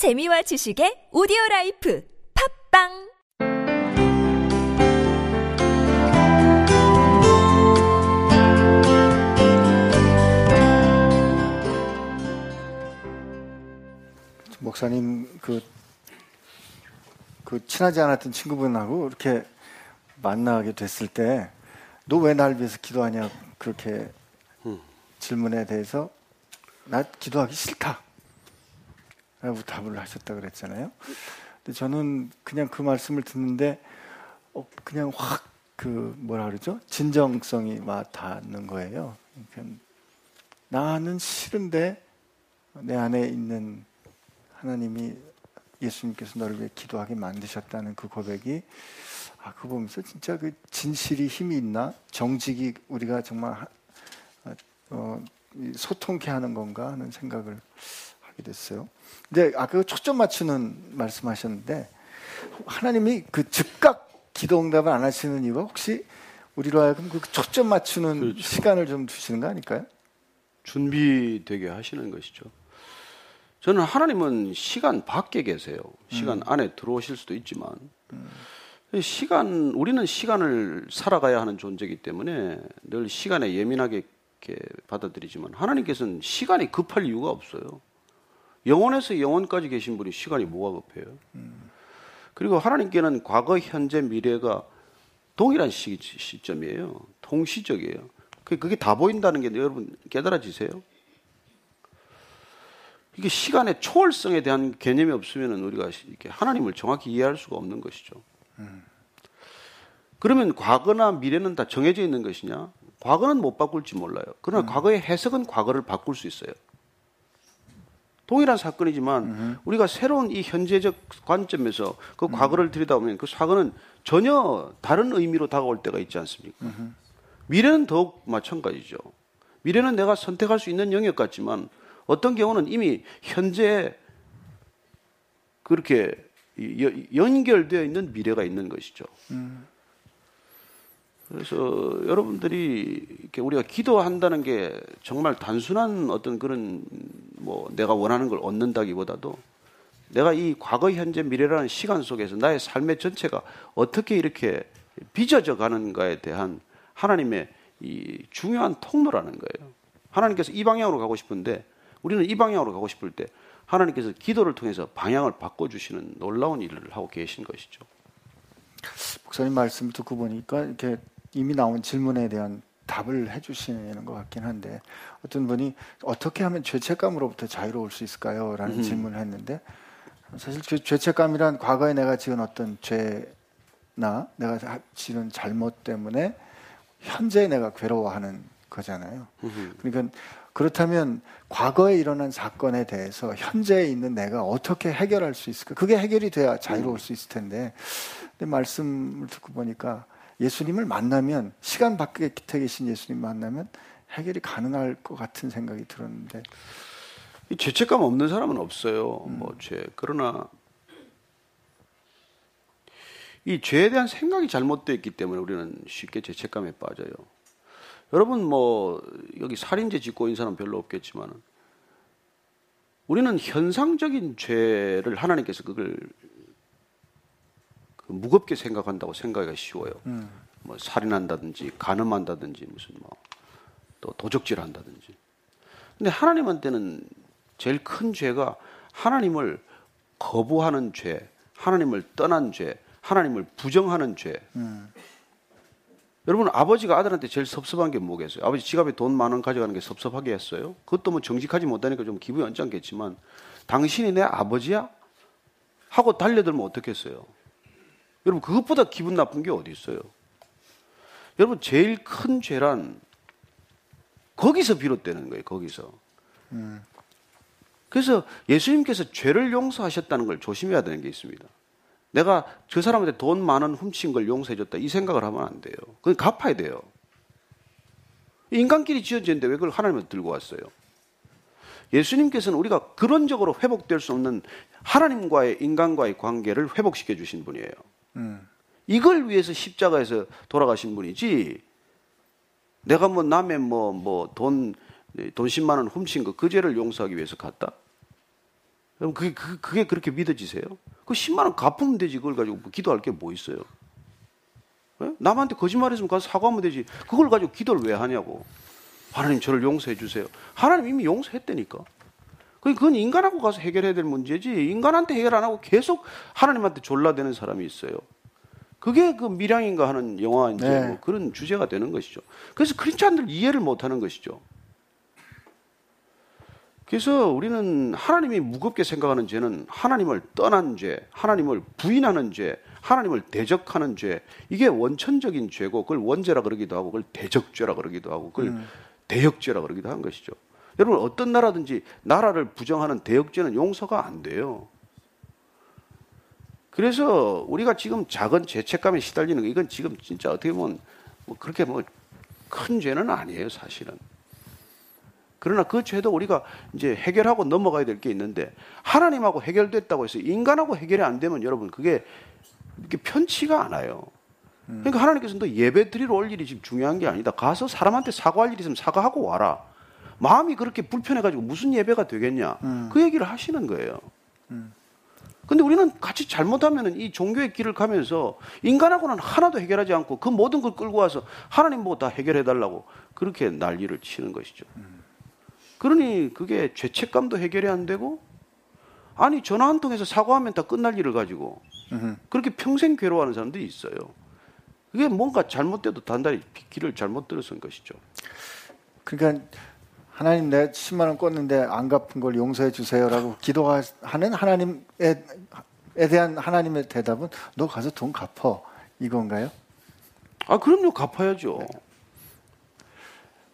재미와 지식의 오디오 라이프 팝빵! 목사님 그, 그 친하지 않았던 친구분하고 이렇게 만나게 됐을 때 너 왜 날 위해서 기도하냐? 그렇게 질문에 대해서 나 기도하기 싫다 라고 답을 하셨다 그랬잖아요. 근데 저는 그냥 그 말씀을 듣는데 어, 그냥 확 그 뭐라 그러죠? 진정성이 와 닿는 거예요. 그러니까 나는 싫은데 내 안에 있는 하나님이 예수님께서 너를 위해 기도하게 만드셨다는 그 고백이 아, 그거 보면서 진짜 그 진실이 힘이 있나? 정직이 우리가 정말 하, 어, 소통케 하는 건가 하는 생각을 하게 됐어요. 근데 아까 그 초점 맞추는 말씀하셨는데 하나님이 그 즉각 기도 응답을 안 하시는 이유가 혹시 우리로 하여금 그 초점 맞추는 그렇죠. 시간을 좀 두시는 거 아닐까요? 준비되게 하시는 것이죠. 저는 하나님은 시간 밖에 계세요. 시간 안에 들어오실 수도 있지만 시간 우리는 시간을 살아가야 하는 존재이기 때문에 늘 시간에 예민하게 받아들이지만 하나님께서는 시간이 급할 이유가 없어요. 영원에서 영원까지 계신 분이 시간이 뭐가 급해요? 그리고 하나님께는 과거, 현재, 미래가 동일한 시, 시점이에요. 동시적이에요. 그- 그게 다 보인다는 게 여러분 깨달아지세요? 이게 시간의 초월성에 대한 개념이 없으면 우리가 이렇게 하나님을 정확히 이해할 수가 없는 것이죠. 그러면 과거나 미래는 다 정해져 있는 것이냐? 과거는 못 바꿀지 몰라요. 그러나 과거의 해석은 과거를 바꿀 수 있어요. 동일한 사건이지만 우리가 새로운 이 현재적 관점에서 그 과거를 들여다보면 그 사건은 전혀 다른 의미로 다가올 때가 있지 않습니까? 미래는 더욱 마찬가지죠. 미래는 내가 선택할 수 있는 영역 같지만 어떤 경우는 이미 현재 그렇게 여- 연결되어 있는 미래가 있는 것이죠. 그래서 여러분들이 이렇게 우리가 기도한다는 게 정말 단순한 어떤 그런 뭐 내가 원하는 걸 얻는다기보다도 내가 이 과거, 현재, 미래라는 시간 속에서 나의 삶의 전체가 어떻게 이렇게 빚어져 가는가에 대한 하나님의 이 중요한 통로라는 거예요. 하나님께서 이 방향으로 가고 싶은데 우리는 이 방향으로 가고 싶을 때 하나님께서 기도를 통해서 방향을 바꿔주시는 놀라운 일을 하고 계신 것이죠. 목사님 말씀 듣고 보니까 이렇게 이미 나온 질문에 대한 답을 해주시는 것 같긴 한데 어떤 분이 어떻게 하면 죄책감으로부터 자유로울 수 있을까요? 라는 음. 질문을 했는데 사실 죄- 죄책감이란 과거에 내가 지은 어떤 죄나 내가 하- 지은 잘못 때문에 현재 내가 괴로워하는 거잖아요. 그러니까 그렇다면 과거에 일어난 사건에 대해서 현재에 있는 내가 어떻게 해결할 수 있을까? 그게 해결이 돼야 자유로울 수 있을 텐데. 근데 말씀을 듣고 보니까 예수님을 만나면 시간 밖에 계신 예수님 만나면 해결이 가능할 것 같은 생각이 들었는데 이 죄책감 없는 사람은 없어요. 뭐 죄. 그러나 이 죄에 대한 생각이 잘못되어 있기 때문에 우리는 쉽게 죄책감에 빠져요. 여러분 뭐 여기 살인죄 짓고 있는 사람 별로 없겠지만 우리는 현상적인 죄를 하나님께서 그걸 그 무겁게 생각한다고 생각하기가 쉬워요. 뭐 살인한다든지 간음한다든지 무슨 뭐 또 도적질한다든지. 근데 하나님한테는 제일 큰 죄가 하나님을 거부하는 죄, 하나님을 떠난 죄, 하나님을 부정하는 죄. 여러분 아버지가 아들한테 제일 섭섭한 게 뭐겠어요? 아버지 지갑에 돈 만 원 가져가는 게 섭섭하게 했어요? 그것도 뭐 정직하지 못하니까 좀 기분이 언짢겠지만 당신이 내 아버지야? 하고 달려들면 어떻겠어요? 여러분 그것보다 기분 나쁜 게 어디 있어요? 여러분 제일 큰 죄란 거기서 비롯되는 거예요. 거기서. 그래서 예수님께서 죄를 용서하셨다는 걸 조심해야 되는 게 있습니다. 내가 저 사람한테 돈만원 훔친 걸 용서해줬다 이 생각을 하면 안 돼요. 그건 갚아야 돼요. 인간끼리 지어지는데 왜 그걸 하나님한테 들고 왔어요? 예수님께서는 우리가 근원적으로 회복될 수 없는 하나님과의 인간과의 관계를 회복시켜 주신 분이에요. 이걸 위해서 십자가에서 돌아가신 분이지. 내가 뭐 남의 뭐 뭐 돈 돈 10만 원 훔친 거 그 죄를 용서하기 위해서 갔다. 여러분 그게 그, 그게 그렇게 믿어지세요? 그 10만 원 갚으면 되지 그걸 가지고 뭐 기도할 게 뭐 있어요? 예? 남한테 거짓말했으면 가서 사과하면 되지. 그걸 가지고 기도를 왜 하냐고. 하나님 저를 용서해 주세요. 하나님 이미 용서했다니까. 그건 인간하고 가서 해결해야 될 문제지. 인간한테 해결 안 하고 계속 하나님한테 졸라대는 사람이 있어요. 그게 그 미량인가 하는 영화 이제 네. 뭐 그런 주제가 되는 것이죠. 그래서 크리스찬들 이해를 못 하는 것이죠. 그래서 우리는 하나님이 무겁게 생각하는 죄는 하나님을 떠난 죄, 하나님을 부인하는 죄, 하나님을 대적하는 죄, 이게 원천적인 죄고 그걸 원죄라 그러기도 하고 그걸 대적죄라 그러기도 하고 그걸 대역죄라 그러기도 하는 것이죠. 여러분 어떤 나라든지 나라를 부정하는 대역죄는 용서가 안 돼요. 그래서 우리가 지금 작은 죄책감에 시달리는 거 이건 지금 진짜 어떻게 보면 뭐 그렇게 뭐 큰 죄는 아니에요, 사실은. 그러나 그 죄도 우리가 이제 해결하고 넘어가야 될 게 있는데 하나님하고 해결됐다고 해서 인간하고 해결이 안 되면 여러분 그게 이렇게 편치가 않아요. 그러니까 하나님께서는 또 예배 드리러 올 일이 지금 중요한 게 아니다. 가서 사람한테 사과할 일이 있으면 사과하고 와라. 마음이 그렇게 불편해가지고 무슨 예배가 되겠냐. 그 얘기를 하시는 거예요. 근데 우리는 같이 잘못하면 이 종교의 길을 가면서 인간하고는 하나도 해결하지 않고 그 모든 걸 끌고 와서 하나님 보고 다 해결해 달라고 그렇게 난리를 치는 것이죠. 그러니 그게 죄책감도 해결이 안 되고 아니 전화 한 통해서 사과하면 다 끝날 일을 가지고 그렇게 평생 괴로워하는 사람들이 있어요. 그게 뭔가 잘못돼도 단단히 길을 잘못 들었은 것이죠. 그러니까 하나님 내 10만 원 껐는데 안 갚은 걸 용서해 주세요라고 기도하는 하나님에 에 대한 하나님의 대답은 너 가서 돈 갚어 이건가요? 아 그럼요 갚아야죠.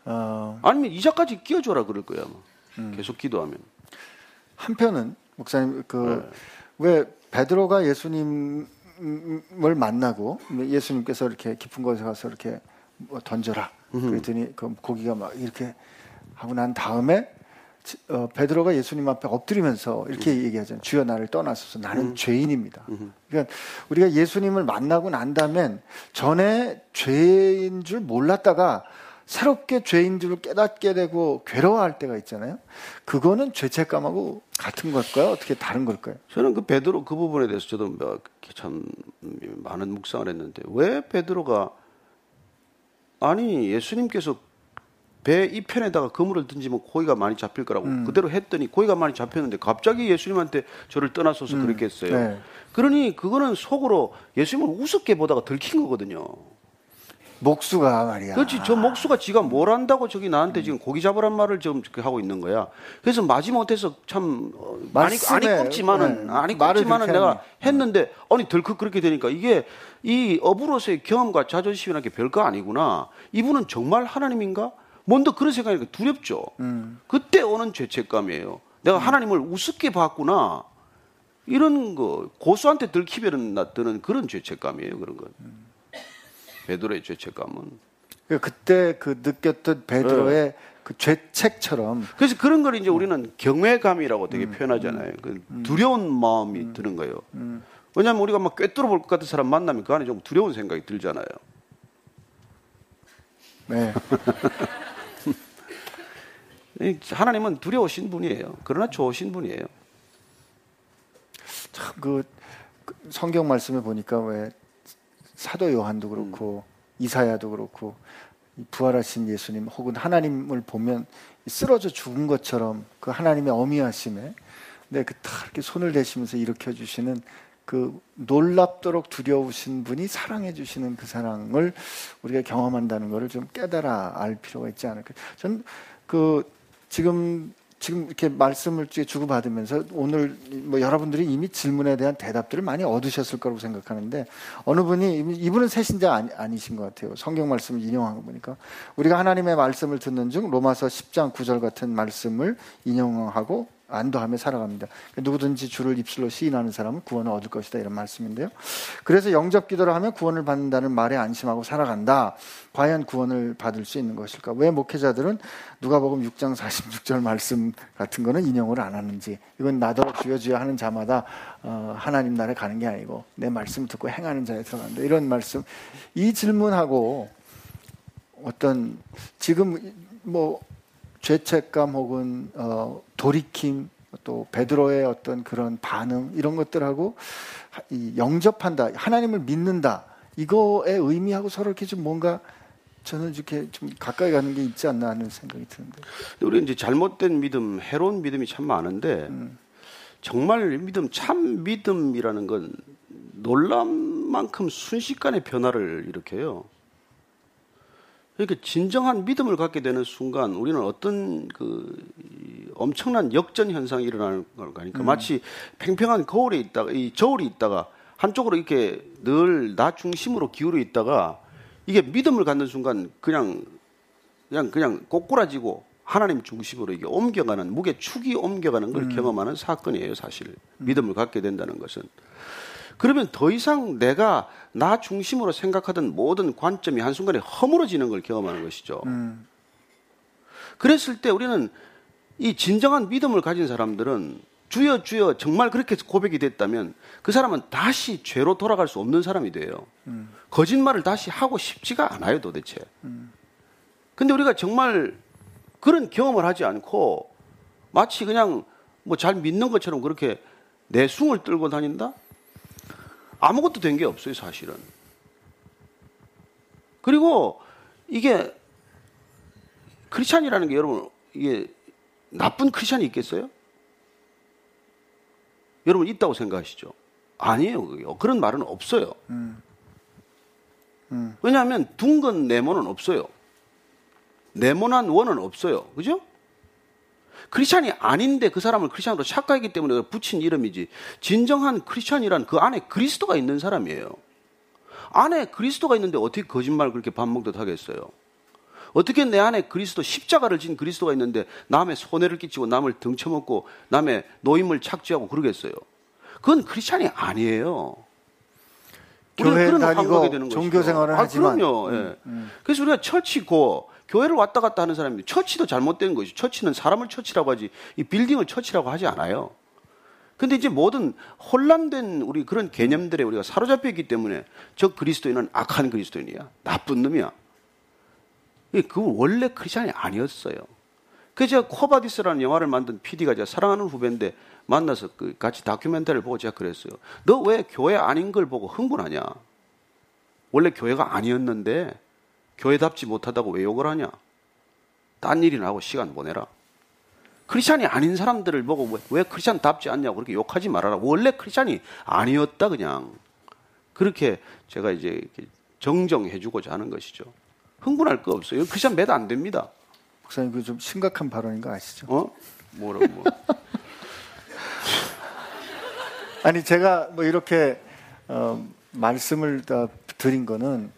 어, 아니면 이자까지 끼워줘라 그럴 거야. 아마. 계속 기도하면. 한편은 목사님 네. 그왜 베드로가 예수님을 만나고 예수님께서 이렇게 깊은 곳에 가서 이렇게 뭐 던져라 그랬더니 그 고기가 막 이렇게 하고 난 다음에 지- 어, 베드로가 예수님 앞에 엎드리면서 이렇게 얘기하잖아요. 주여 나를 떠나소서 나는 죄인입니다. 그러니까 우리가 예수님을 만나고 난 다음엔 전에 죄인 줄 몰랐다가 새롭게 죄인 줄을 깨닫게 되고 괴로워할 때가 있잖아요. 그거는 죄책감하고 같은 걸까요? 어떻게 다른 걸까요? 저는 그 베드로 그 부분에 대해서 저도 뭐참 많은 묵상을 했는데 왜 베드로가 아니 예수님께서 배 이 편에다가 그물을 던지면 고기가 많이 잡힐 거라고 그대로 했더니 고기가 많이 잡혔는데 갑자기 예수님한테 저를 떠나서서 그렇겠어요. 네. 그러니 그거는 속으로 예수님을 우습게 보다가 들킨 거거든요. 목수가 말이야. 그렇지. 저 목수가 지가 뭘 안다고 저기 나한테 지금 고기 잡으란 말을 지금 그렇게 하고 있는 거야. 그래서 마지못해서 참 어, 많이 말씀에, 아니 꼽지만은 네, 아니 꼽지만은 내가. 했는데 아니 덜컥 그렇게 되니까 이게 이 업으로서의 경험과 자존심이라는 게 별거 아니구나. 이분은 정말 하나님인가? 먼저 그런 생각이 두렵죠. 음. 그때 오는 죄책감이에요. 내가 하나님을 우습게 봤구나. 이런 거 고수한테 들키면 나 드는 그런 죄책감이에요. 그런 건. 베드로의 죄책감은. 그러니까 그때 그 느꼈던 베드로의 네. 그 죄책처럼 그래서 그런 걸 이제 우리는 경외감이라고 되게 표현하잖아요. 그 두려운 마음이 드는 거예요. 왜냐하면 우리가 막 꿰뚫어 볼 것 같은 사람 만나면 그 안에 좀 두려운 생각이 들잖아요. 네. 이 하나님은 두려우신 분이에요. 그러나 좋으신 분이에요. 참그 그 성경 말씀에 보니까 왜 사도 요한도 그렇고 이사야도 그렇고 이 부활하신 예수님 혹은 하나님을 보면 쓰러져 죽은 것처럼 그 하나님의 어미하심에 근데 그다 이렇게 손을 대시면서 일으켜 주시는 그 놀랍도록 두려우신 분이 사랑해 주시는 그 사랑을 우리가 경험한다는 것을 좀 깨달아 알 필요가 있지 않을까. 저는 그 지금 지금 이렇게 말씀을 주고 받으면서 오늘 뭐 여러분들이 이미 질문에 대한 대답들을 많이 얻으셨을 거라고 생각하는데 어느 분이 이분은 새신자 아니, 아니신 것 같아요. 성경 말씀을 인용한 거 보니까 우리가 하나님의 말씀을 듣는 중 로마서 10장 9절 같은 말씀을 인용하고 안도하며 살아갑니다. 누구든지 주를 입술로 시인하는 사람은 구원을 얻을 것이다 이런 말씀인데요. 그래서 영접 기도를 하면 구원을 받는다는 말에 안심하고 살아간다. 과연 구원을 받을 수 있는 것일까? 왜 목회자들은 누가복음 6장 46절 말씀 같은 거는 인용을 안 하는지 이건 나더러 주여 주여 하는 자마다 어, 하나님 나라에 가는 게 아니고 내 말씀 듣고 행하는 자에 들어간다 이런 말씀 이 질문하고 어떤 지금 뭐 죄책감 혹은 어, 돌이킴 또 베드로의 어떤 그런 반응 이런 것들하고 이 영접한다 하나님을 믿는다 이거의 의미하고 서로 이렇게 좀 뭔가 저는 이렇게 좀 가까이 가는 게 있지 않나 하는 생각이 드는데 우리 이제 잘못된 믿음, 해로운 믿음이 참 많은데 음. 정말 믿음, 참 믿음이라는 건 놀란 만큼 순식간에 변화를 일으켜요. 그러니까 진정한 믿음을 갖게 되는 순간 우리는 어떤 그 엄청난 역전 현상이 일어나는 걸 가니까 음. 마치 팽팽한 거울에 있다가 이 저울이 있다가 한쪽으로 이렇게 늘 나 중심으로 기울어 있다가 이게 믿음을 갖는 순간 그냥 그냥 그냥 꼬꾸라지고 하나님 중심으로 이게 옮겨가는 무게 축이 옮겨가는 걸 경험하는 사건이에요 사실. 믿음을 갖게 된다는 것은 그러면 더 이상 내가 나 중심으로 생각하던 모든 관점이 한순간에 허물어지는 걸 경험하는 것이죠. 음. 그랬을 때 우리는 이 진정한 믿음을 가진 사람들은 주여 주여 정말 그렇게 고백이 됐다면 그 사람은 다시 죄로 돌아갈 수 없는 사람이 돼요. 거짓말을 다시 하고 싶지가 않아요 도대체. 근데 우리가 정말 그런 경험을 하지 않고 마치 그냥 뭐 잘 믿는 것처럼 그렇게 내숭을 떨고 다닌다? 아무것도 된 게 없어요, 사실은. 그리고 이게 크리스찬이라는 게 여러분 이게 나쁜 크리스찬이 있겠어요? 여러분 있다고 생각하시죠? 아니에요, 그게. 그런 말은 없어요. 왜냐하면 둥근 네모는 없어요. 네모난 원은 없어요. 그죠? 크리스찬이 아닌데 그 사람을 크리스찬으로 착각했기 때문에 붙인 이름이지. 진정한 크리스찬이란 그 안에 그리스도가 있는 사람이에요. 안에 그리스도가 있는데 어떻게 거짓말 그렇게 밥 먹듯 하겠어요? 어떻게 내 안에 그리스도 십자가를 진 그리스도가 있는데 남의 손해를 끼치고 남을 등쳐먹고 남의 노임을 착취하고 그러겠어요? 그건 크리스찬이 아니에요. 교회 다니고 종교. 생활을 아, 하지만. 그럼요. 예. 그래서 우리가 처치고 교회를 왔다 갔다 하는 사람이 처치도 잘못된 것이 처치는 사람을 church라고 하지 이 빌딩을 church라고 하지 않아요. 근데 이제 모든 혼란된 우리 그런 개념들에 우리가 사로잡혀 있기 때문에 저 그리스도인은 악한 그리스도인이야. 나쁜 놈이야. 그 원래 크리스찬이 아니었어요. 그래서 제가 코바디스라는 영화를 만든 PD가 제가 사랑하는 후배인데 만나서 그 같이 다큐멘터리를 보고 제가 그랬어요. 너 왜 교회 아닌 걸 보고 흥분하냐? 원래 교회가 아니었는데 교회답지 못하다고 왜 욕을 하냐? 딴 일이나 하고 시간 보내라. 크리스찬이 아닌 사람들을 보고 왜, 왜 크리스찬답지 않냐고 그렇게 욕하지 말아라. 원래 크리스찬이 아니었다 그냥. 그렇게 제가 이제 정정해 주고자 하는 것이죠. 흥분할 거 없어요. 크리스찬 매도 안 됩니다. 목사님 그 좀 심각한 발언인 거 아시죠? 어? 뭐라 뭐. 아니 제가 뭐 이렇게 어, 말씀을 다 드린 거는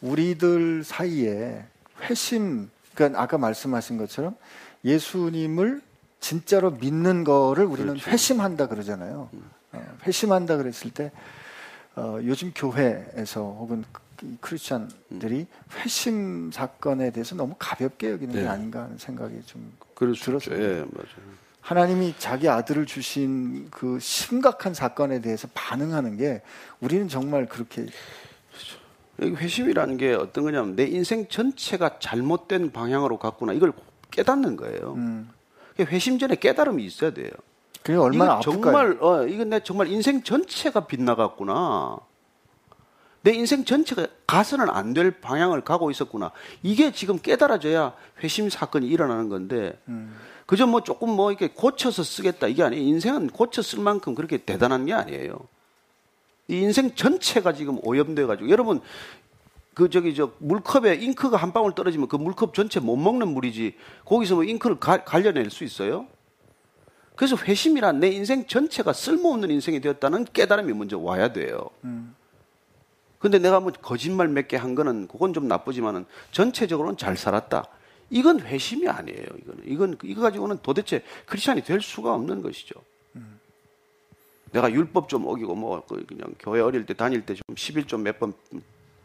우리들 사이에 회심 그러니까 아까 말씀하신 것처럼 예수님을 진짜로 믿는 거를 우리는 그렇죠. 회심한다 그러잖아요. 어, 회심한다 그랬을 때 어, 요즘 교회에서 혹은 그 크리스찬들이 회심 사건에 대해서 너무 가볍게 여기는 게 네. 아닌가 하는 생각이 좀. 들었어요. 예, 맞아요. 하나님이 자기 아들을 주신 그 심각한 사건에 대해서 반응하는 게 우리는 정말 그렇게 회심이라는 게 어떤 거냐면 내 인생 전체가 잘못된 방향으로 갔구나 이걸 깨닫는 거예요. 음, 회심 전에 깨달음이 있어야 돼요. 그게 얼마나? 정말 어 이건 내 정말 인생 전체가 빗나갔구나. 내 인생 전체가 가서는 안 될 방향을 가고 있었구나. 이게 지금 깨달아져야 회심 사건이 일어나는 건데 음. 그저 뭐 조금 뭐 이렇게 고쳐서 쓰겠다 이게 아니에요. 인생은 고쳐 쓸 만큼 그렇게 대단한 게 아니에요. 이 인생 전체가 지금 오염돼 가지고 여러분 그 저기 저 물컵에 잉크가 한 방울 떨어지면 그 물컵 전체 못 먹는 물이지 거기서 뭐 잉크를 가, 갈려낼 수 있어요? 그래서 회심이란 내 인생 전체가 쓸모없는 인생이 되었다는 깨달음이 먼저 와야 돼요. 근데 내가 뭐 거짓말 몇 개 한 거는 그건 좀 나쁘지만은 전체적으로는 잘 살았다. 이건 회심이 아니에요. 이거는 이건 이거 가지고는 도대체 크리스천이 될 수가 없는 것이죠. 내가 율법 좀 어기고 뭐그 그냥 교회 어릴 때 다닐 때 좀 11좀 몇 번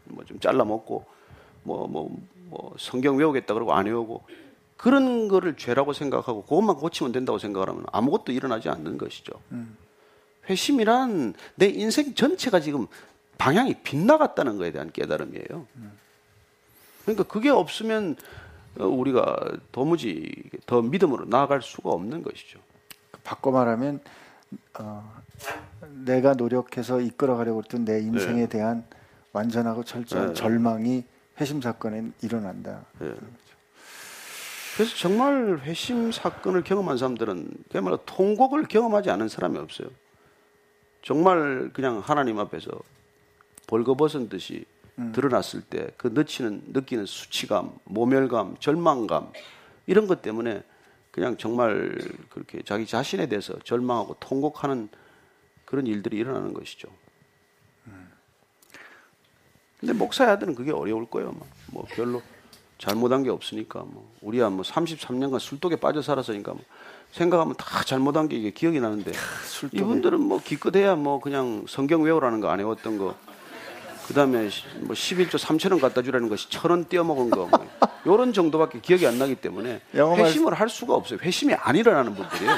뭐 좀 잘라 먹고 뭐 뭐 뭐 성경 외우겠다 그러고 안 외우고 그런 거를 죄라고 생각하고 그것만 고치면 된다고 생각하면 아무것도 일어나지 않는 것이죠. 회심이란 내 인생 전체가 지금 방향이 빗나갔다는 것에 대한 깨달음이에요. 그러니까 그게 없으면 어, 우리가 도무지 더 믿음으로 나아갈 수가 없는 것이죠. 바꿔 말하면 어, 내가 노력해서 이끌어가려고 했던 내 인생에 네. 대한 완전하고 철저한 네. 절망이 회심 사건에 일어난다. 예. 그래서 정말 회심 사건을 경험한 사람들은 그야말로 통곡을 경험하지 않은 사람이 없어요. 정말 그냥 하나님 앞에서 벌거벗은 듯이 드러났을 때 그 느끼는 느끼는 수치감, 모멸감, 절망감 이런 것 때문에 그냥 정말 그렇게 자기 자신에 대해서 절망하고 통곡하는 그런 일들이 일어나는 것이죠. 근데 목사의 아들은 그게 어려울 거예요. 뭐, 뭐 별로 잘못한 게 없으니까 뭐 우리야 뭐 33년간 술독에 빠져 살았으니까 뭐 생각하면 다 잘못한 게 이게 기억이 나는데 이분들은 뭐 기껏해야 뭐 그냥 성경 외우라는 거안 외웠던 거 그다음에 시- 뭐 11조 3천 원 갖다 주라는 것이 천원 떼어먹은 거 뭐, 요런 정도밖에 기억이 안 나기 때문에 회심을 할 수가 없어요. 회심이 안 일어나는 분들이에요.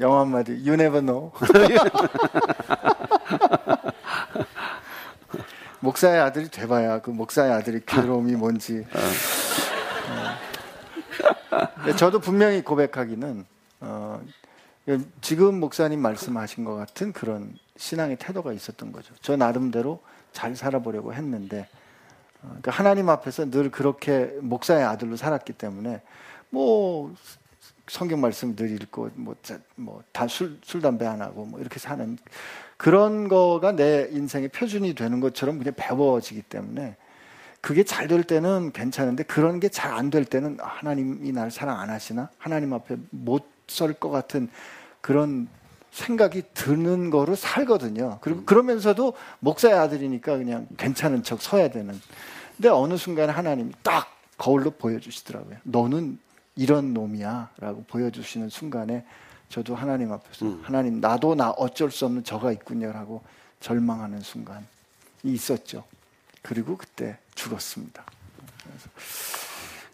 영어 한마디 You never know. 목사의 아들이 돼봐야 그 목사의 아들이 괴로움이 뭔지. 어. 근데 저도 분명히 고백하기는 어, 지금 목사님 말씀하신 것 같은 그런 신앙의 태도가 있었던 거죠. 저 나름대로 잘 살아보려고 했는데 어, 그러니까 하나님 앞에서 늘 그렇게 목사의 아들로 살았기 때문에 뭐 성경 말씀 늘 읽고 뭐뭐다술 술 담배 안 하고 뭐 이렇게 사는 그런 거가 내 인생의 표준이 되는 것처럼 그냥 배워지기 때문에 그게 잘 될 때는 괜찮은데 그런 게 잘 안 될 때는 아, 하나님이 날 사랑 안 하시나 하나님 앞에 못 설 것 같은 그런 생각이 드는 거로 살거든요. 그리고 그러면서도 목사의 아들이니까 그냥 괜찮은 척 서야 되는. 근데 어느 순간에 하나님이 딱 거울로 보여주시더라고요. 너는 이런 놈이야라고 보여주시는 순간에 저도 하나님 앞에서 음. 하나님 나도 나 어쩔 수 없는 저가 있군요라고 절망하는 순간이 있었죠. 그리고 그때 죽었습니다. 그래서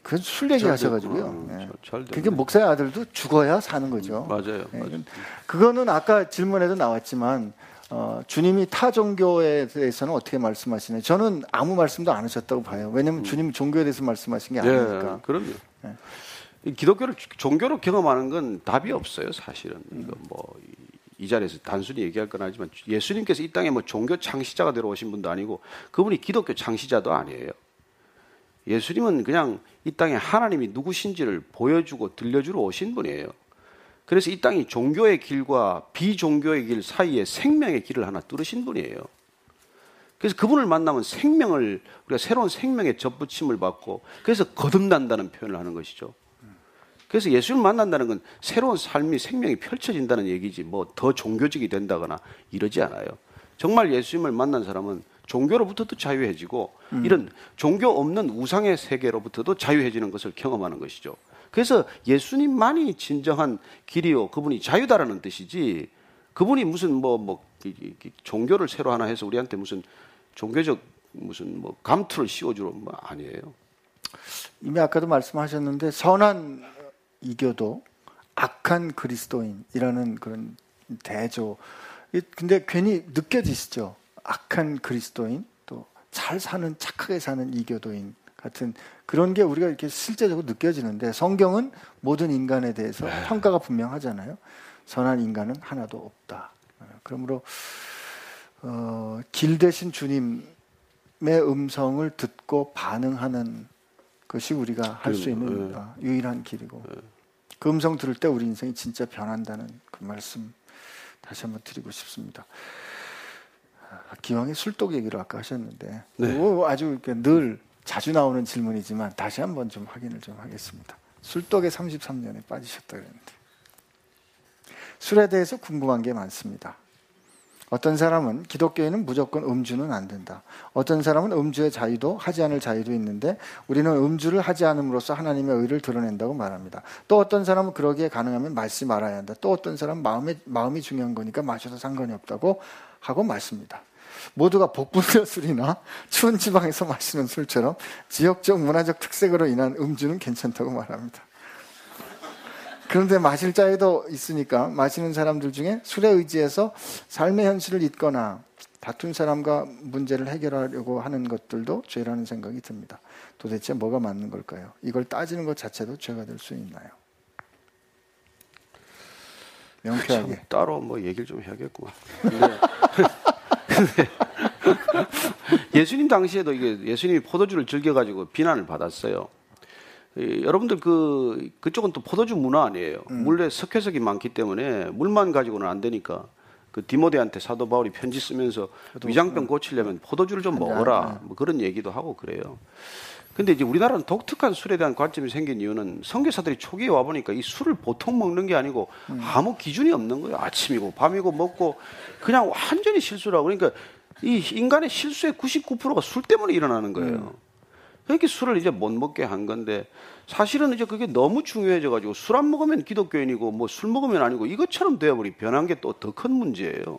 그건 술 얘기하셔가지고요. 잘- 잘 됐네. 그게 목사의 아들도 죽어야 사는 거죠. 맞아요. 예, 맞아요. 그거는 아까 질문에도 나왔지만 어, 주님이 타 종교에 대해서는 어떻게 말씀하시나요? 저는 아무 말씀도 안 하셨다고 봐요. 왜냐하면 주님이 종교에 대해서 말씀하신 게 아니니까. 예, 그럼요. 이 기독교를 종교로 경험하는 건 답이 없어요, 사실은. 이거 뭐, 이, 이 자리에서 단순히 얘기할 건 아니지만 예수님께서 이 땅에 뭐 종교 창시자가 되러 오신 분도 아니고 그분이 기독교 창시자도 아니에요. 예수님은 그냥 이 땅에 하나님이 누구신지를 보여주고 들려주러 오신 분이에요. 그래서 이 땅이 종교의 길과 비종교의 길 사이에 생명의 길을 하나 뚫으신 분이에요. 그래서 그분을 만나면 생명을 우리가 새로운 생명의 접붙임을 받고 그래서 거듭난다는 표현을 하는 것이죠. 그래서 예수를 만난다는 건 새로운 삶이 생명이 펼쳐진다는 얘기지 뭐 더 종교적이 된다거나 이러지 않아요. 정말 예수님을 만난 사람은 종교로부터도 자유해지고 이런 종교 없는 우상의 세계로부터도 자유해지는 것을 경험하는 것이죠. 그래서 예수님만이 진정한 길이요 그분이 자유다라는 뜻이지 그분이 무슨 뭐뭐 종교를 새로 하나 해서 우리한테 무슨 종교적 무슨 뭐 감투를 씌워주러 뭐 아니에요. 이미 아까도 말씀하셨는데 선한 이교도 악한 그리스도인이라는 그런 대조. 이- 근데 괜히 느껴지시죠? 악한 그리스도인 또 잘 사는 착하게 사는 이교도인 같은 그런 게 우리가 이렇게 실제적으로 느껴지는데 성경은 모든 인간에 대해서 평가가 분명하잖아요. 선한 인간은 하나도 없다. 어, 그러므로 어, 길 대신 주님의 음성을 듣고 반응하는 것이 우리가 할 수 있는 네. 어, 유일한 길이고 그 음성 들을 때 우리 인생이 진짜 변한다는 그 말씀 다시 한번 드리고 싶습니다. 아, 기왕에 술독 얘기를 아까 하셨는데 네. 아주 이렇게 늘 자주 나오는 질문이지만 다시 한번 좀 확인을 좀 하겠습니다. 술독에 33년에 빠지셨다 그랬는데 술에 대해서 궁금한 게 많습니다. 어떤 사람은 기독교에는 무조건 음주는 안 된다. 어떤 사람은 음주의 자유도 하지 않을 자유도 있는데 우리는 음주를 하지 않음으로써 하나님의 의를 드러낸다고 말합니다. 또 어떤 사람은 그러기에 가능하면 마시지 말아야 한다. 또 어떤 사람은 마음에, 마음이 중요한 거니까 마셔도 상관이 없다고 하고 마십니다. 모두가 복분자 술이나 추운 지방에서 마시는 술처럼 지역적 문화적 특색으로 인한 음주는 괜찮다고 말합니다. 그런데 마실 자유도 있으니까 마시는 사람들 중에 술에 의지해서 삶의 현실을 잊거나 다툰 사람과 문제를 해결하려고 하는 것들도 죄라는 생각이 듭니다. 도대체 뭐가 맞는 걸까요? 이걸 따지는 것 자체도 죄가 될 수 있나요? 명쾌하게. 참 따로 뭐 얘기를 좀 해야겠구만. 근데, 근데 예수님 당시에도 이게 예수님이 포도주를 즐겨가지고 비난을 받았어요. 이, 여러분들 그 그쪽은 또 포도주 문화 아니에요. 물에 석회석이 많기 때문에 물만 가지고는 안 되니까 그 디모데한테 사도 바울이 편지 쓰면서 위장병 고치려면 포도주를 좀 먹어라 뭐 그런 얘기도 하고 그래요. 근데 이제 우리나라는 독특한 술에 대한 관점이 생긴 이유는 선교사들이 초기에 와 보니까 이 술을 보통 먹는 게 아니고 아무 기준이 없는 거예요. 아침이고 밤이고 먹고 그냥 완전히 실수라고 그러니까 이 인간의 실수의 99%가 술 때문에 일어나는 거예요. 그렇게 술을 이제 못 먹게 한 건데 사실은 이제 그게 너무 중요해져 가지고 술 안 먹으면 기독교인이고 뭐 술 먹으면 아니고 이것처럼 되어버리 변한 게 또 더 큰 문제예요.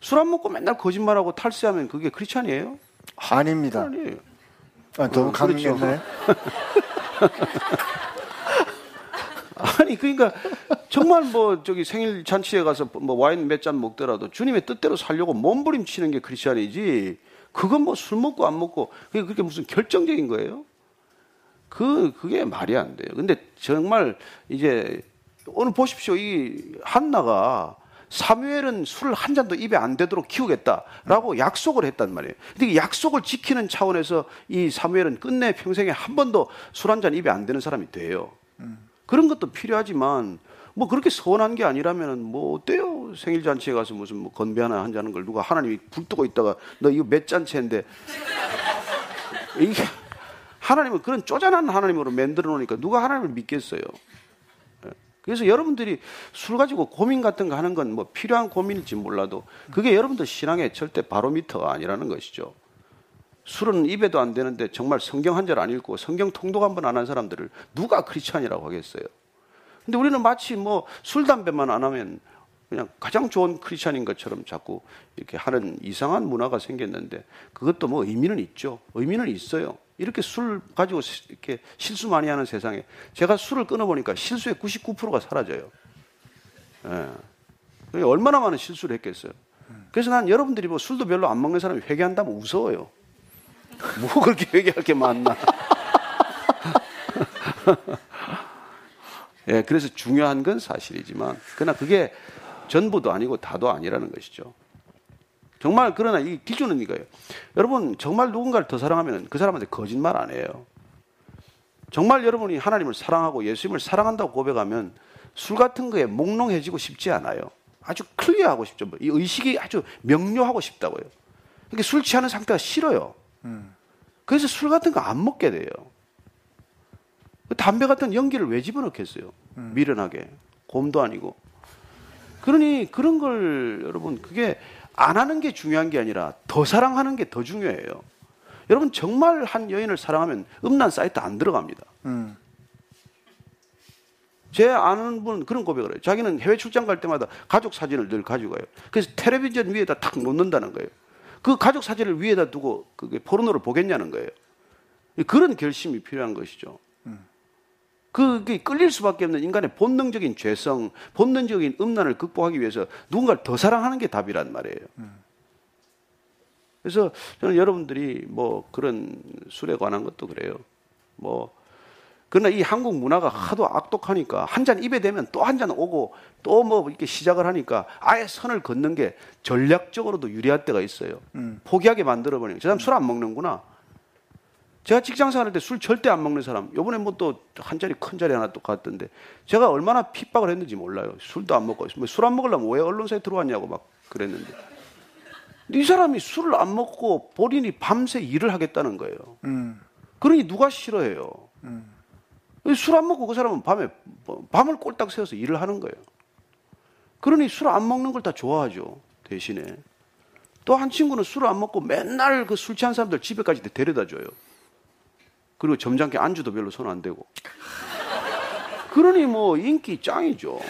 술안 먹고 맨날 거짓말하고 탈세하면 그게 크리스찬이에요? 아닙니다. 아니에요. 아, 너무 어, 그렇죠. 강했나요? 아니 그러니까 정말 뭐 저기 생일 잔치에 가서 뭐 와인 몇 잔 먹더라도 주님의 뜻대로 살려고 몸부림치는 게 크리스천이지 그건 뭐 술 먹고 안 먹고 그게 그렇게 무슨 결정적인 거예요? 그 그게 말이 안 돼요. 근데 정말 이제 오늘 보십시오 이 한나가 사무엘은 술 한 잔도 입에 안 대도록 키우겠다라고 약속을 했단 말이에요. 근데 이 약속을 지키는 차원에서 이 사무엘은 끝내 평생에 한 번도 술 한 잔 입에 안 대는 사람이 돼요. 그런 것도 필요하지만 뭐 그렇게 서운한 게 아니라면은 뭐 어때요? 생일 잔치에 가서 무슨 뭐 건배 하나 한자는 걸 누가 하나님이 불 뜨고 있다가 너 이거 몇 잔치인데 이게 하나님은 그런 쪼잔한 하나님으로 만들어 놓으니까 누가 하나님을 믿겠어요? 예. 그래서 여러분들이 술 가지고 고민 같은 거 하는 건 뭐 필요한 고민일지 몰라도 그게 여러분들 신앙의 절대 바로미터가 아니라는 것이죠. 술은 입에도 안 되는데 정말 성경 한 절 안 읽고 성경 통독 한 번 안 한 사람들을 누가 크리스찬이라고 하겠어요? 근데 우리는 마치 뭐 술 담배만 안 하면 그냥 가장 좋은 크리스찬인 것처럼 자꾸 이렇게 하는 이상한 문화가 생겼는데 그것도 뭐 의미는 있죠. 의미는 있어요. 이렇게 술 가지고 이렇게 실수 많이 하는 세상에 제가 술을 끊어보니까 실수의 99%가 사라져요. 예. 얼마나 많은 실수를 했겠어요. 그래서 난 여러분들이 뭐 술도 별로 안 먹는 사람이 회개한다면 무서워요. 뭐 그렇게 회개할 게 많나. 예, 그래서 중요한 건 사실이지만, 그러나 그게 전부도 아니고 다도 아니라는 것이죠. 정말 그러나 이 기준은 이거예요. 여러분 정말 누군가를 더 사랑하면 그 사람한테 거짓말 안 해요. 정말 여러분이 하나님을 사랑하고 예수님을 사랑한다고 고백하면 술 같은 거에 몽롱해지고 싶지 않아요. 아주 클리어하고 싶죠. 이 의식이 아주 명료하고 싶다고요. 그러니까 술 취하는 상태가 싫어요. 그래서 술 같은 거 안 먹게 돼요. 담배 같은 연기를 왜 집어넣겠어요? 미련하게. 곰도 아니고. 그러니 그런 걸 여러분 그게 안 하는 게 중요한 게 아니라 더 사랑하는 게 더 중요해요. 여러분 정말 한 여인을 사랑하면 음란 사이트 안 들어갑니다. 음. 제 아는 분은 그런 고백을 해요. 자기는 해외 출장 갈 때마다 가족 사진을 늘 가지고 가요. 그래서 텔레비전 위에다 탁 놓는다는 거예요. 그 가족 사진을 위에다 두고 그게 포르노를 보겠냐는 거예요. 그런 결심이 필요한 것이죠. 그게 끌릴 수밖에 없는 인간의 본능적인 죄성, 본능적인 음란을 극복하기 위해서 누군가를 더 사랑하는 게 답이란 말이에요. 그래서 저는 여러분들이 뭐 그런 술에 관한 것도 그래요. 뭐 그러나 이 한국 문화가 하도 악독하니까 한 잔 입에 대면 또 한 잔 오고 또 뭐 이렇게 시작을 하니까 아예 선을 걷는 게 전략적으로도 유리할 때가 있어요. 포기하게 만들어 버리는. 저 사람 술안 먹는구나. 제가 직장 생활할 때 술 절대 안 먹는 사람. 요번에 뭐 또 한 자리 큰 자리 하나 또 갔던데 제가 얼마나 핍박을 했는지 몰라요. 술도 안 먹고 뭐 술 안 먹으려면 왜 언론사에 들어왔냐고 막 그랬는데 이 사람이 술을 안 먹고 본인이 밤새 일을 하겠다는 거예요. 음. 그러니 누가 싫어해요? 술안 먹고 그 사람은 밤에 밤을 꼴딱 새워서 일을 하는 거예요. 그러니 술 안 먹는 걸 다 좋아하죠. 대신에 또 한 친구는 술을 안 먹고 맨날 그 술 취한 사람들 집에까지 데려다 줘요. 그리고 점잖게 안주도 별로 손 안 대고. 그러니 뭐 인기 짱이죠.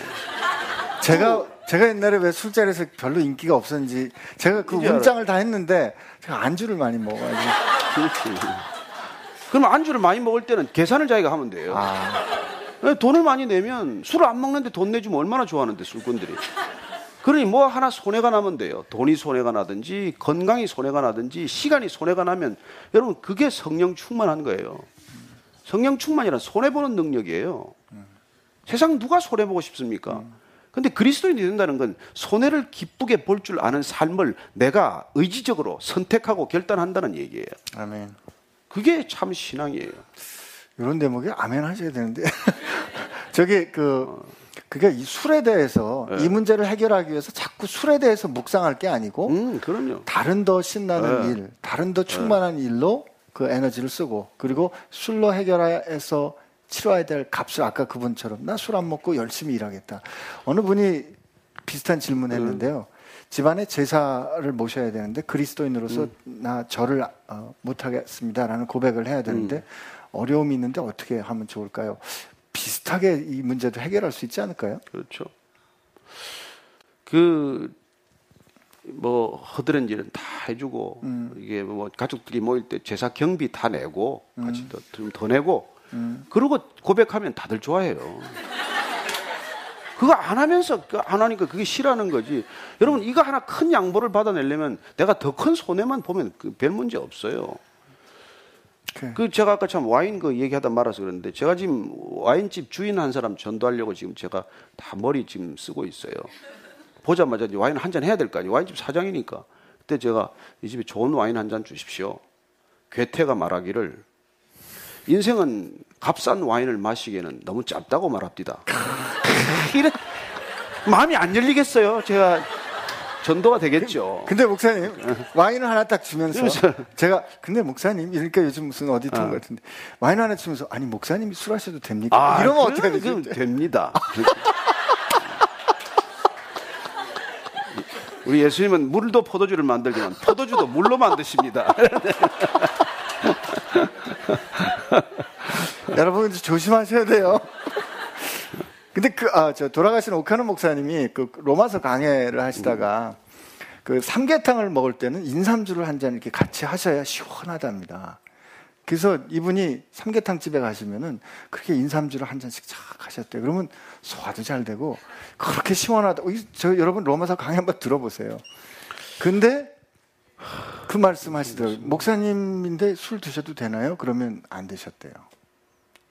제가 제가 옛날에 왜 술자리에서 별로 인기가 없었는지 제가 그 문장을 다 했는데 제가 안주를 많이 먹어가지고 그렇지. 그럼 안주를 많이 먹을 때는 계산을 자기가 하면 돼요. 아, 돈을 많이 내면 술을 안 먹는데 돈 내주면 얼마나 좋아하는데 술꾼들이. 그러니 뭐 하나 손해가 나면 돼요. 돈이 손해가 나든지 건강이 손해가 나든지 시간이 손해가 나면 여러분 그게 성령 충만한 거예요. 성령 충만이란 손해 보는 능력이에요. 세상 누가 손해 보고 싶습니까? 근데 그리스도인이 된다는 건 손해를 기쁘게 볼 줄 아는 삶을 내가 의지적으로 선택하고 결단한다는 얘기예요. 아멘. 그게 참 신앙이에요. 이런 대목에 아멘 하셔야 되는데. 저기 그 그게 이 술에 대해서 네. 이 문제를 해결하기 위해서 자꾸 술에 대해서 묵상할 게 아니고 음, 그럼요. 다른 더 신나는 네. 일, 다른 더 충만한 일로 그 에너지를 쓰고 그리고 술로 해결해서 치러야 될 값을 아까 그분처럼 나 술 안 먹고 열심히 일하겠다. 어느 분이 비슷한 질문했는데요. 집안에 제사를 모셔야 되는데 그리스도인으로서 나 절을 어, 못하겠습니다라는 고백을 해야 되는데 어려움이 있는데 어떻게 하면 좋을까요? 비슷하게 이 문제도 해결할 수 있지 않을까요? 그렇죠. 그, 뭐, 허드렛 일은 다 해주고, 이게 뭐, 가족들이 모일 때 제사 경비 다 내고, 같이 더, 좀더 내고, 그러고 고백하면 다들 좋아해요. 그거 안 하면서, 그안 하니까 그게 싫어하는 거지. 여러분, 이거 하나 큰 양보를 받아내려면 내가 더 큰 손해만 보면 그 별 문제 없어요. 그- 그 제가 아까 참 와인 그 얘기하다 말아서 그랬는데 제가 지금 와인집 주인 한 사람 전도하려고 지금 제가 다 머리 지금 쓰고 있어요. 보자마자 이제 와인 한 잔 해야 될 거 아니에요. 와인집 사장이니까. 그때 제가 이 집에 좋은 와인 한 잔 주십시오. 괴테가 말하기를 인생은 값싼 와인을 마시기에는 너무 짧다고 말합니다. 이래 마음이 안 열리겠어요. 제가 전도가 되겠죠. 근데 목사님 와인을 하나 딱 주면서 그래서- 제가 근데 목사님 이러니까 요즘 무슨 어디턴 같은데 와인 하나 주면서 아니 목사님이 술 하셔도 됩니까? 이러면 어떻게 아, 되지? 됩니다. 우리 예수님은 물도 포도주를 만들지만 포도주도 물로 만드십니다. 여러분 조심하셔야 돼요. 근데 그 아 저 돌아가신 오카노 목사님이 그 로마서 강해를 하시다가 그 삼계탕을 먹을 때는 인삼주를 한 잔 이렇게 같이 하셔야 시원하답니다. 그래서 이분이 삼계탕 집에 가시면은 그렇게 인삼주를 한 잔씩 쫙 하셨대요. 그러면 소화도 잘 되고 그렇게 시원하다. 이- 저 여러분 로마서 강의 한번 들어보세요. 근데 그 말씀 하시더라고요. 목사님인데 술 드셔도 되나요? 그러면 안 되셨대요.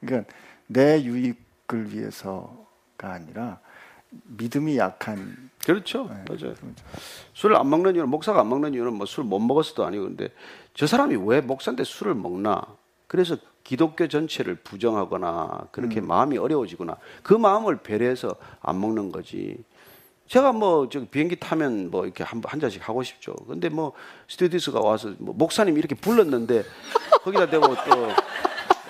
그러니까 내 유익을 위해서가 아니라 믿음이 약한 그렇죠. 맞아요. 술을 안 먹는 이유는 목사가 안 먹는 이유는 뭐 술 못 먹었어도 아니고 근데 저 사람이 왜 목사인데 술을 먹나? 그래서 기독교 전체를 부정하거나 그렇게 마음이 어려워지거나 그 마음을 배려해서 안 먹는 거지. 제가 뭐 저기 비행기 타면 뭐 이렇게 한, 한 잔씩 하고 싶죠. 근데 뭐 스튜디스가 와서 뭐 목사님 이렇게 불렀는데 거기다 대고 또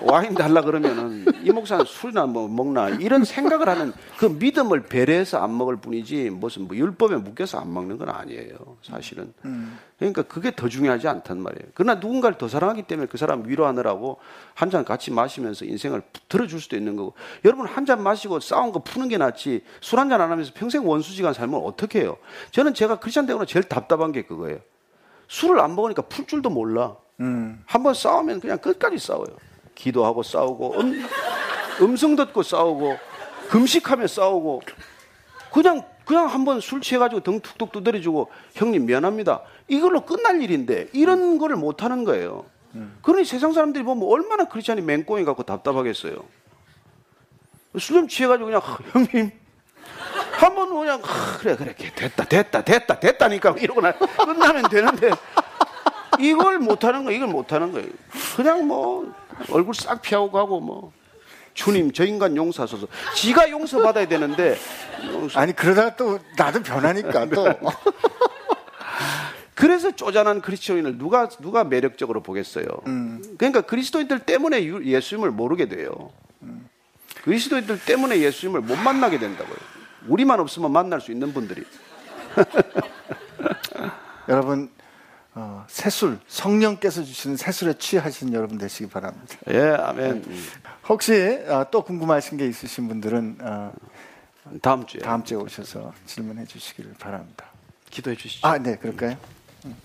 와인 달라 그러면은 이 목사는 술이나 뭐 먹나 이런 생각을 하는 그 믿음을 배려해서 안 먹을 뿐이지 무슨 뭐 율법에 묶여서 안 먹는 건 아니에요 사실은. 그러니까 그게 더 중요하지 않단 말이에요. 그러나 누군가를 더 사랑하기 때문에 그 사람 위로하느라고 한 잔 같이 마시면서 인생을 들어줄 수도 있는 거고. 여러분 한 잔 마시고 싸운 거 푸는 게 낫지 술 한 잔 안 하면서 평생 원수지간 살면 어떻게 해요? 저는 제가 크리스찬 되고 제일 답답한 게 그거예요. 술을 안 먹으니까 풀 줄도 몰라. 한번 싸우면 그냥 끝까지 싸워요. 기도하고 싸우고 음, 음성 듣고 싸우고 금식하며 싸우고 그냥 그냥 한번 술 취해가지고 등 툭툭 두드려주고 형님 미안합니다. 이걸로 끝날 일인데 이런 거를 못 하는 거예요. 그러니 세상 사람들이 보면 얼마나 크리스찬이 맹꽁이 갖고 답답하겠어요. 술 좀 취해가지고 그냥 아, 형님 한 번 그냥 아, 그래 그래 됐다 됐다 됐다 됐다니까 이러고 나 끝나면 되는데 이걸 못하는 거 이걸 못하는 거예요. 그냥 뭐 얼굴 싹 피하고 가고 뭐 주님 저 인간 용서하소서. 지가 용서 받아야 되는데 아니 그러다가 또 나도 변하니까 또 그래서 쪼잔한 그리스도인을 누가 누가 매력적으로 보겠어요. 그러니까 그리스도인들 때문에 유- 예수님을 모르게 돼요. 그리스도인들 때문에 예수님을 못 만나게 된다고요. 우리만 없으면 만날 수 있는 분들이. 여러분 어, 새술 성령께서 주시는 새술에 취하신 여러분 되시기 바랍니다. 예, 아멘. 혹시 어, 또 궁금하신 게 있으신 분들은 어, 다음 주에 다음 주에 오셔서 질문해 주시기를 바랍니다. 기도해 주시죠. 아, 네, 그럴까요? 음.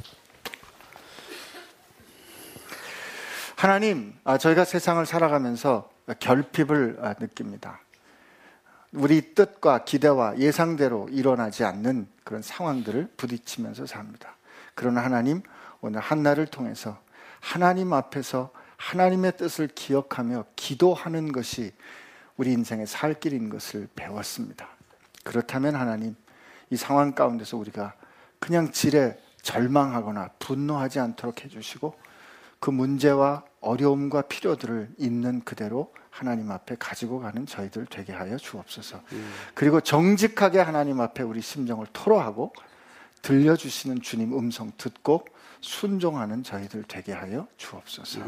하나님, 아, 저희가 세상을 살아가면서 결핍을 아, 느낍니다. 우리 뜻과 기대와 예상대로 일어나지 않는 그런 상황들을 부딪히면서 삽니다. 그러나 하나님, 오늘 한날을 통해서 하나님 앞에서 하나님의 뜻을 기억하며 기도하는 것이 우리 인생의 살 길인 것을 배웠습니다. 그렇다면 하나님 이 상황 가운데서 우리가 그냥 지레 절망하거나 분노하지 않도록 해주시고 그 문제와 어려움과 필요들을 있는 그대로 하나님 앞에 가지고 가는 저희들 되게 하여 주옵소서. 그리고 정직하게 하나님 앞에 우리 심정을 토로하고 들려주시는 주님 음성 듣고 순종하는 저희들 되게 하여 주옵소서.